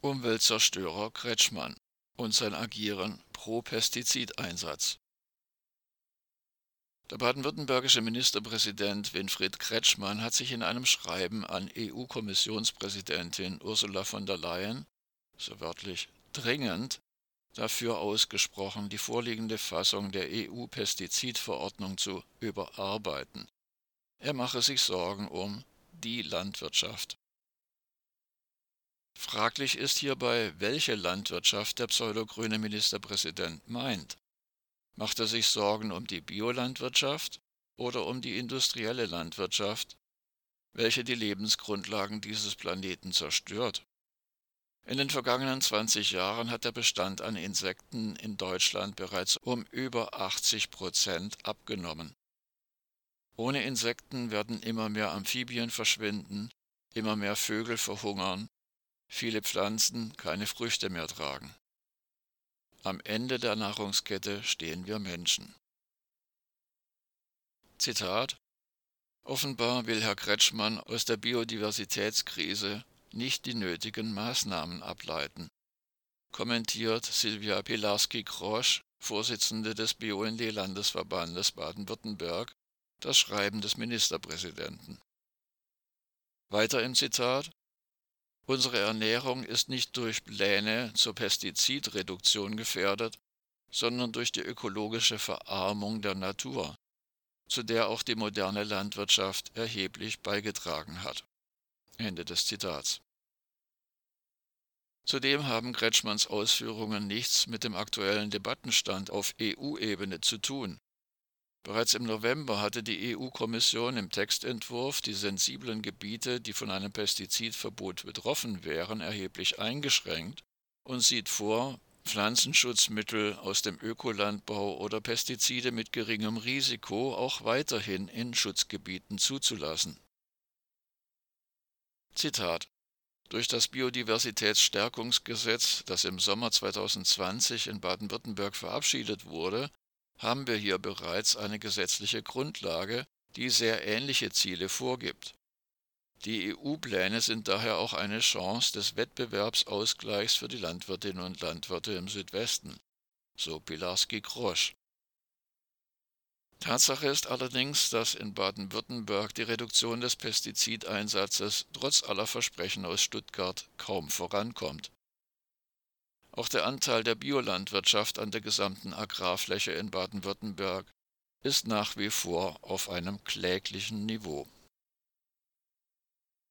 Umweltzerstörer Kretschmann und sein Agieren pro Pestizideinsatz. Der baden-württembergische Ministerpräsident Winfried Kretschmann hat sich in einem Schreiben an EU-Kommissionspräsidentin Ursula von der Leyen, so wörtlich dringend, dafür ausgesprochen, die vorliegende Fassung der EU-Pestizidverordnung zu überarbeiten. Er mache sich Sorgen um die Landwirtschaft. Fraglich ist hierbei, welche Landwirtschaft der pseudogrüne Ministerpräsident meint. Macht er sich Sorgen um die Biolandwirtschaft oder um die industrielle Landwirtschaft, welche die Lebensgrundlagen dieses Planeten zerstört? In den vergangenen 20 Jahren hat der Bestand an Insekten in Deutschland bereits um über 80 Prozent abgenommen. Ohne Insekten werden immer mehr Amphibien verschwinden, immer mehr Vögel verhungern, viele Pflanzen keine Früchte mehr tragen. Am Ende der Nahrungskette stehen wir Menschen. Zitat Offenbar will Herr Kretschmann aus der Biodiversitätskrise nicht die nötigen Maßnahmen ableiten, kommentiert Silvia Pilarski-Krosch, Vorsitzende des BUND-Landesverbandes Baden-Württemberg, das Schreiben des Ministerpräsidenten. Weiter im Zitat Unsere Ernährung ist nicht durch Pläne zur Pestizidreduktion gefährdet, sondern durch die ökologische Verarmung der Natur, zu der auch die moderne Landwirtschaft erheblich beigetragen hat. Ende des Zitats. Zudem haben Kretschmanns Ausführungen nichts mit dem aktuellen Debattenstand auf EU-Ebene zu tun. Bereits im November hatte die EU-Kommission im Textentwurf die sensiblen Gebiete, die von einem Pestizidverbot betroffen wären, erheblich eingeschränkt und sieht vor, Pflanzenschutzmittel aus dem Ökolandbau oder Pestizide mit geringem Risiko auch weiterhin in Schutzgebieten zuzulassen. Zitat durch das Biodiversitätsstärkungsgesetz, das im Sommer 2020 in Baden-Württemberg verabschiedet wurde, haben wir hier bereits eine gesetzliche Grundlage, die sehr ähnliche Ziele vorgibt. Die EU-Pläne sind daher auch eine Chance des Wettbewerbsausgleichs für die Landwirtinnen und Landwirte im Südwesten, so Pilarski-Krosch. Tatsache ist allerdings, dass in Baden-Württemberg die Reduktion des Pestizideinsatzes trotz aller Versprechen aus Stuttgart kaum vorankommt. Auch der Anteil der Biolandwirtschaft an der gesamten Agrarfläche in Baden-Württemberg ist nach wie vor auf einem kläglichen Niveau